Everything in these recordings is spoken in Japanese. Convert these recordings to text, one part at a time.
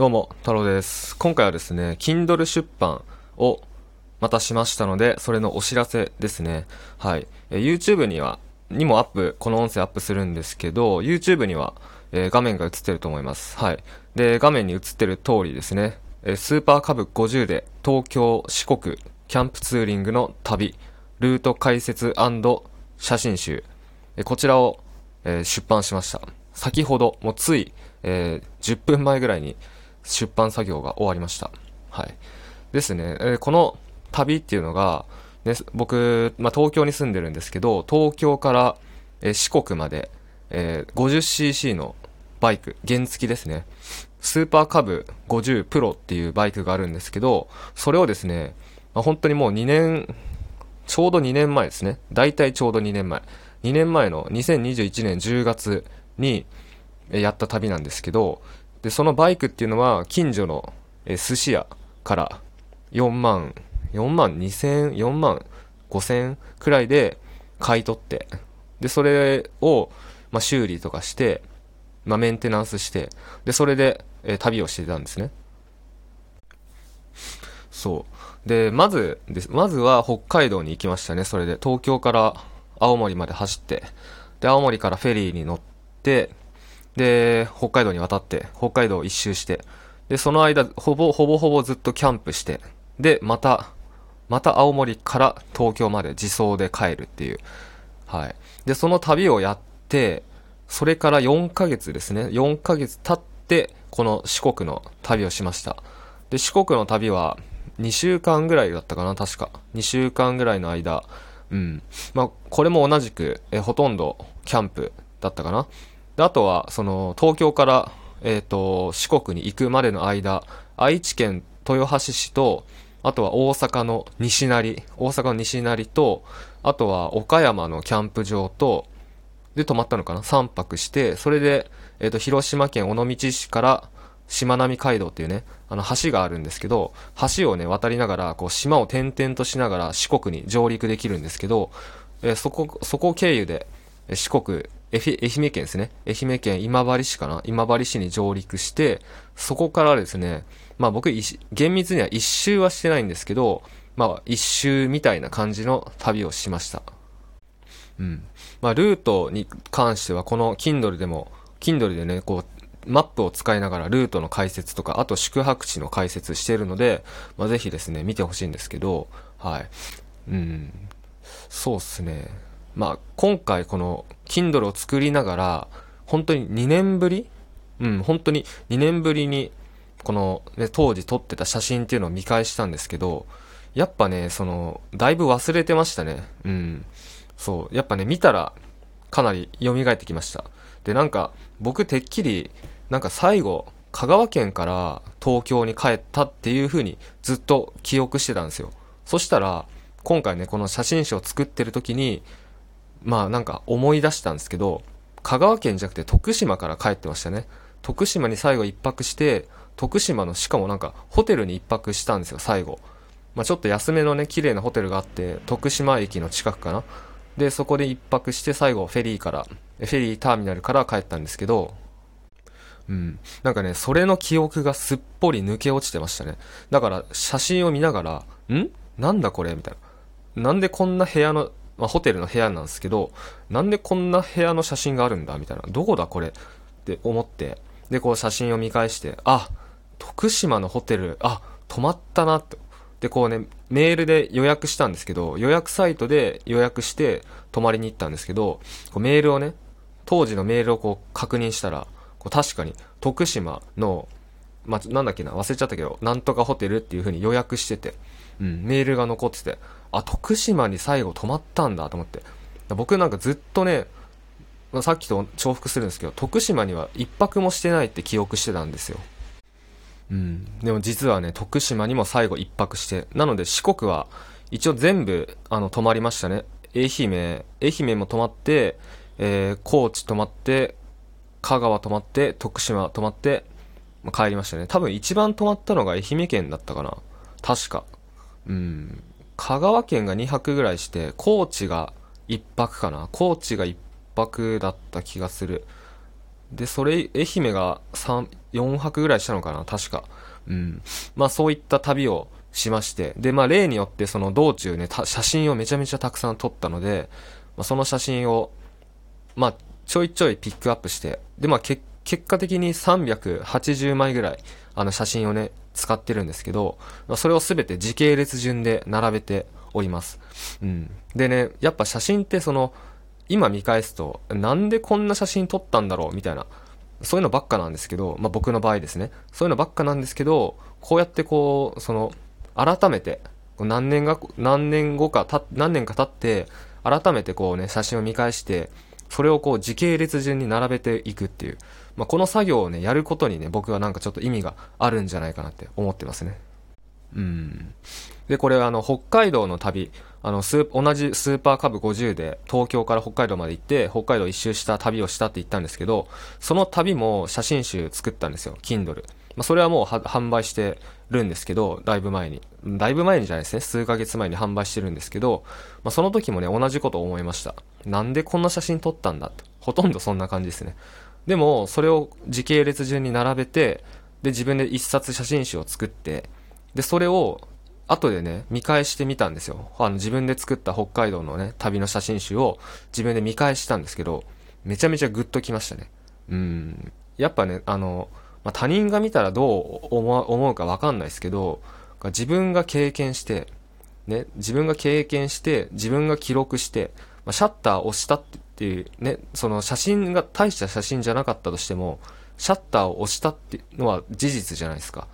どうも、太郎です。今回はですね、Kindle 出版をまたしましたので、それのお知らせですね。はい。え YouTube には、にもアップ、この音声アップするんですけど、YouTube には、えー画面が映ってると思います。はい。で、画面に映ってる通りですね、えースーパーカブ50で東京、四国、キャンプツーリングの旅、ルート解説写真集、えーこちらを、え出版しました。先ほど、もうつい、え10分前ぐらいに出版作業が終わりました。はい。ですね、えーこの旅っていうのが、ね、僕、まあ、東京に住んでるんですけど、東京から、えー四国まで、えー 50cc のバイク、原付きですね。スーパーカブ50プロっていうバイクがあるんですけど、それをですね、まあ、本当にもう2年、ちょうど2年前ですね。大体ちょうど2年前。2年前の2021年10月にやった旅なんですけど、で、そのバイクっていうのは近所のえ寿司屋から4万、4万2千、4万5千くらいで買い取って、で、それを、まあ、修理とかして、まあ、メンテナンスして、で、それで、え旅をしてたんですね。そう。で、まずです、まずは北海道に行きましたね、それで。東京から青森まで走って、で、青森からフェリーに乗って、で、北海道に渡って、北海道を一周して、で、その間、ほぼ、ほぼほぼずっとキャンプして、で、また、また青森から東京まで自走で帰るっていう。はい。で、その旅をやって、それから4ヶ月ですね。4ヶ月経って、この四国の旅をしました。で、四国の旅は2週間ぐらいだったかな、確か。2週間ぐらいの間。うん。まあ、これも同じく、え、ほとんどキャンプだったかな。で、あとは、その、東京から、えっ、と、四国に行くまでの間、愛知県豊橋市と、あとは大阪の西成、大阪の西成と、あとは岡山のキャンプ場と、で泊まったのかな ?3 泊して、それで、えっ、と、広島県尾道市から、しまなみ海道っていうね、あの橋があるんですけど、橋をね、渡りながら、こう、島を転々としながら四国に上陸できるんですけど、えーそこ、そこ経由で、四国、愛媛県ですね。愛媛県今治市かな？今治市に上陸して、そこからですね、まあ僕、厳密には一周はしてないんですけど、まあ一周みたいな感じの旅をしました。うん。まあ、ルートに関しては、この Kindle でも、Kindle でね、こう、マップを使いながらルートの解説とか、あと宿泊地の解説してるので、まあ、ぜひですね、見てほしいんですけど、はい。うん。そうっすね。まあ、今回この Kindle を作りながら、本当に2年ぶり？うん、本当に2年ぶりに、この、ね、当時撮ってた写真っていうのを見返したんですけど、やっぱね、その、だいぶ忘れてましたね。うん。そう。やっぱね、見たら、かなり蘇ってきました。で、なんか、僕てっきり、なんか最後、香川県から東京に帰ったっていう風にずっと記憶してたんですよ。そしたら、今回ね、この写真集を作ってる時に、まあなんか思い出したんですけど、香川県じゃなくて徳島から帰ってましたね。徳島に最後一泊して、徳島のしかもなんかホテルに一泊したんですよ、最後。まあちょっと安めのね、綺麗なホテルがあって、徳島駅の近くかな。で、そこで一泊して最後フェリーから、フェリーターミナルから帰ったんですけど、うん。なんかね、それの記憶がすっぽり抜け落ちてましたね。だから、写真を見ながら、ん？なんだこれ？みたいな。なんでこんな部屋の、まあ、ホテルの部屋なんですけど、なんでこんな部屋の写真があるんだ？みたいな。どこだこれ？って思って。で、こう写真を見返して、あ、徳島のホテル、あ、泊まったなって。で、こうね、メールで予約したんですけど、予約サイトで予約して泊まりに行ったんですけど、こうメールをね、当時のメールをこう確認したら、こう確かに徳島の、まあ、なんだっけな、忘れちゃったけど、なんとかホテルっていう風に予約してて、うん、メールが残ってて、あ、徳島に最後泊まったんだと思って。僕なんかずっとね、さっきと重複するんですけど、徳島には一泊もしてないって記憶してたんですよ。うん。でも実はね、徳島にも最後一泊して、なので四国は一応全部、あの、泊まりましたね。愛媛、愛媛も泊まって、えー、高知泊まって、香川泊まって、徳島泊まって、まあ帰りましたね。多分一番泊まったのが愛媛県だったかな。確か。うん。香川県が2泊ぐらいして、高知が1泊かな。高知が1泊だった気がする。で、それ、愛媛が3、4泊ぐらいしたのかな、確か。うん。まあそういった旅をしまして、で、まあ例によってその道中ね、写真をめちゃめちゃたくさん撮ったので、まあ、その写真を、まあちょいちょいピックアップして、で、まあ結果的に380枚ぐらい、あの写真をね、使ってるんですけど、それをすべて時系列順で並べております。うん。でね、やっぱ写真ってその、今見返すと、なんでこんな写真撮ったんだろうみたいな、そういうのばっかなんですけど、まあ僕の場合ですね。そういうのばっかなんですけど、こうやってこう、その、改めて、何年が、何年後かた、何年か経って、改めてこうね、写真を見返して、それをこう時系列順に並べていくっていう、まあ、この作業をね、やることにね、僕はなんかちょっと意味があるんじゃないかなって思ってますね。うん。で、これはあの、北海道の旅、あの、ス同じスーパーカブ50で東京から北海道まで行って、北海道一周した旅をしたって言ったんですけど、その旅も写真集作ったんですよ、Kindle。まあ、それはもう販売してるんですけど、だいぶ前に。だいぶ前にじゃないですね。数ヶ月前に販売してるんですけど、まあ、その時もね、同じことを思いました。なんでこんな写真撮ったんだと。ほとんどそんな感じですね。でも、それを時系列順に並べて、で、自分で一冊写真集を作って、で、それを、後でね、見返してみたんですよ。あの、自分で作った北海道のね、旅の写真集を自分で見返したんですけど、めちゃめちゃグッときましたね。うん。やっぱね、あの、まあ、他人が見たらどう思うかわかんないですけど、自分が経験して、ね、自分が経験して、自分が記録して、まあ、シャッターを押したっていう、ね、その写真が大した写真じゃなかったとしても、シャッターを押したっていうのは事実じゃないですか。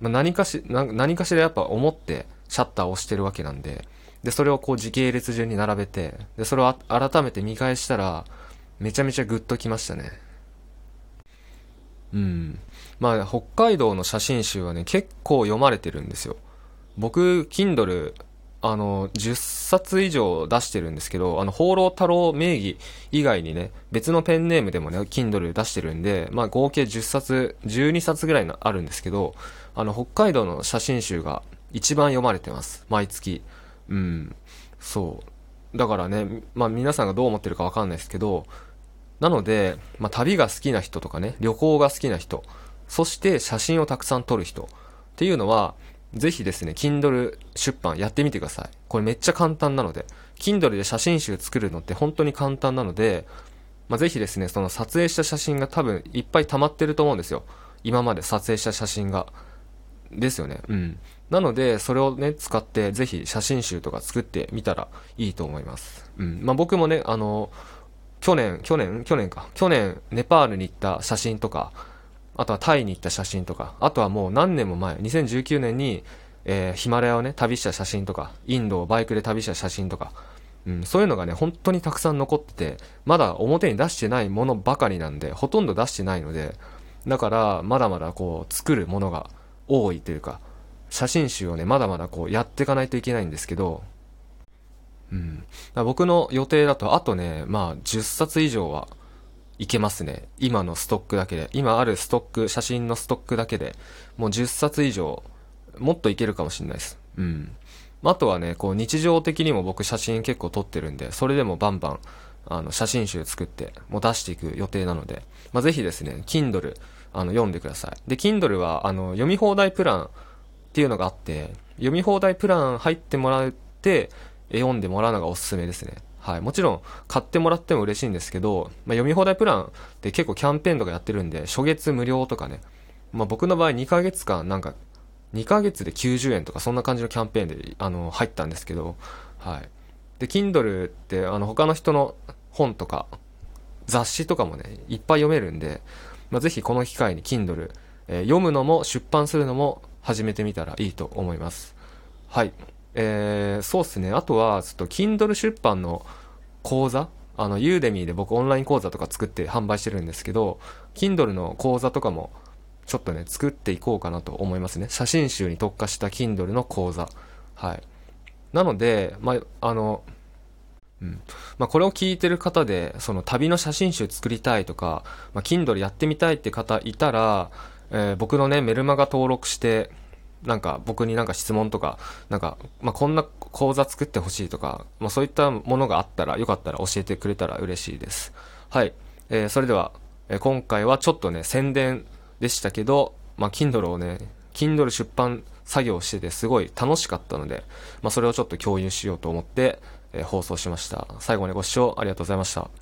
まあ、何かし、何かしらやっぱ思ってシャッターを押してるわけなんで、で、それをこう時系列順に並べて、で、それを改めて見返したら、めちゃめちゃグッときましたね。うん。まあ、北海道の写真集はね、結構読まれてるんですよ。僕、Kindle、あの、10冊以上出してるんですけど、あの、放浪太郎名義以外にね、別のペンネームでもね、Kindle 出してるんで、まあ、合計10冊、12冊ぐらいのあるんですけど、あの、北海道の写真集が一番読まれてます。毎月。うん。そう。だからね、まあ、皆さんがどう思ってるかわかんないですけど、なので、まあ、旅が好きな人とかね、旅行が好きな人、そして写真をたくさん撮る人っていうのは、ぜひですね、Kindle 出版やってみてください。これめっちゃ簡単なので、Kindle で写真集作るのって本当に簡単なので、まあ、ぜひですね、その撮影した写真が多分いっぱい溜まってると思うんですよ。今まで撮影した写真が。ですよね。うん。なので、それをね、使って、ぜひ写真集とか作ってみたらいいと思います。うん。まあ、僕もね、あの、去年、去年、去年か。去年、ネパールに行った写真とか、あとはタイに行った写真とか、あとはもう何年も前、2019年に、えー、ヒマラヤをね、旅した写真とか、インドをバイクで旅した写真とか、うん、そういうのがね、本当にたくさん残ってて、まだ表に出してないものばかりなんで、ほとんど出してないので、だから、まだまだこう、作るものが多いというか、写真集をね、まだまだこう、やっていかないといけないんですけど、うん。僕の予定だと、あとね、まあ、10冊以上はいけますね。今のストックだけで。今あるストック、写真のストックだけで、もう10冊以上、もっといけるかもしれないです。うん。あとはね、こう、日常的にも僕写真結構撮ってるんで、それでもバンバン、あの、写真集作って、もう出していく予定なので、まあ、ぜひですね、Kindle、あの、読んでください。で、Kindle は、あの、読み放題プランっていうのがあって、読み放題プラン入ってもらって、読んでもらうのがおすすめですね。はい。もちろん、買ってもらっても嬉しいんですけど、まあ、読み放題プランって結構キャンペーンとかやってるんで、初月無料とかね。まあ、僕の場合2ヶ月間、なんか、2ヶ月で90円とかそんな感じのキャンペーンで、あの、入ったんですけど、はい。で、Kindle って、あの、他の人の本とか、雑誌とかもね、いっぱい読めるんで、まあ、ぜひこの機会に Kindle、えー、読むのも出版するのも始めてみたらいいと思います。はい。えー、そうっすね。あとは、ちょっと Kindle 出版の講座？あの、ユーデミーで僕オンライン講座とか作って販売してるんですけど、Kindle の講座とかもちょっとね、作っていこうかなと思いますね。写真集に特化した Kindle の講座。はい。なので、まあ、あの、うん。まあ、これを聞いてる方で、その旅の写真集作りたいとか、まあ、Kindle やってみたいって方いたら、えー、僕のね、メルマガ登録して、なんか僕になんか質問とか、なんか、まあ、こんな講座作ってほしいとか、まあ、そういったものがあったら、よかったら教えてくれたら嬉しいです。はい。えー、それでは、えー、今回はちょっとね、宣伝でしたけど、まあ、Kindle をね、Kindle 出版作業しててすごい楽しかったので、まあ、それをちょっと共有しようと思って、えー、放送しました。最後までご視聴ありがとうございました。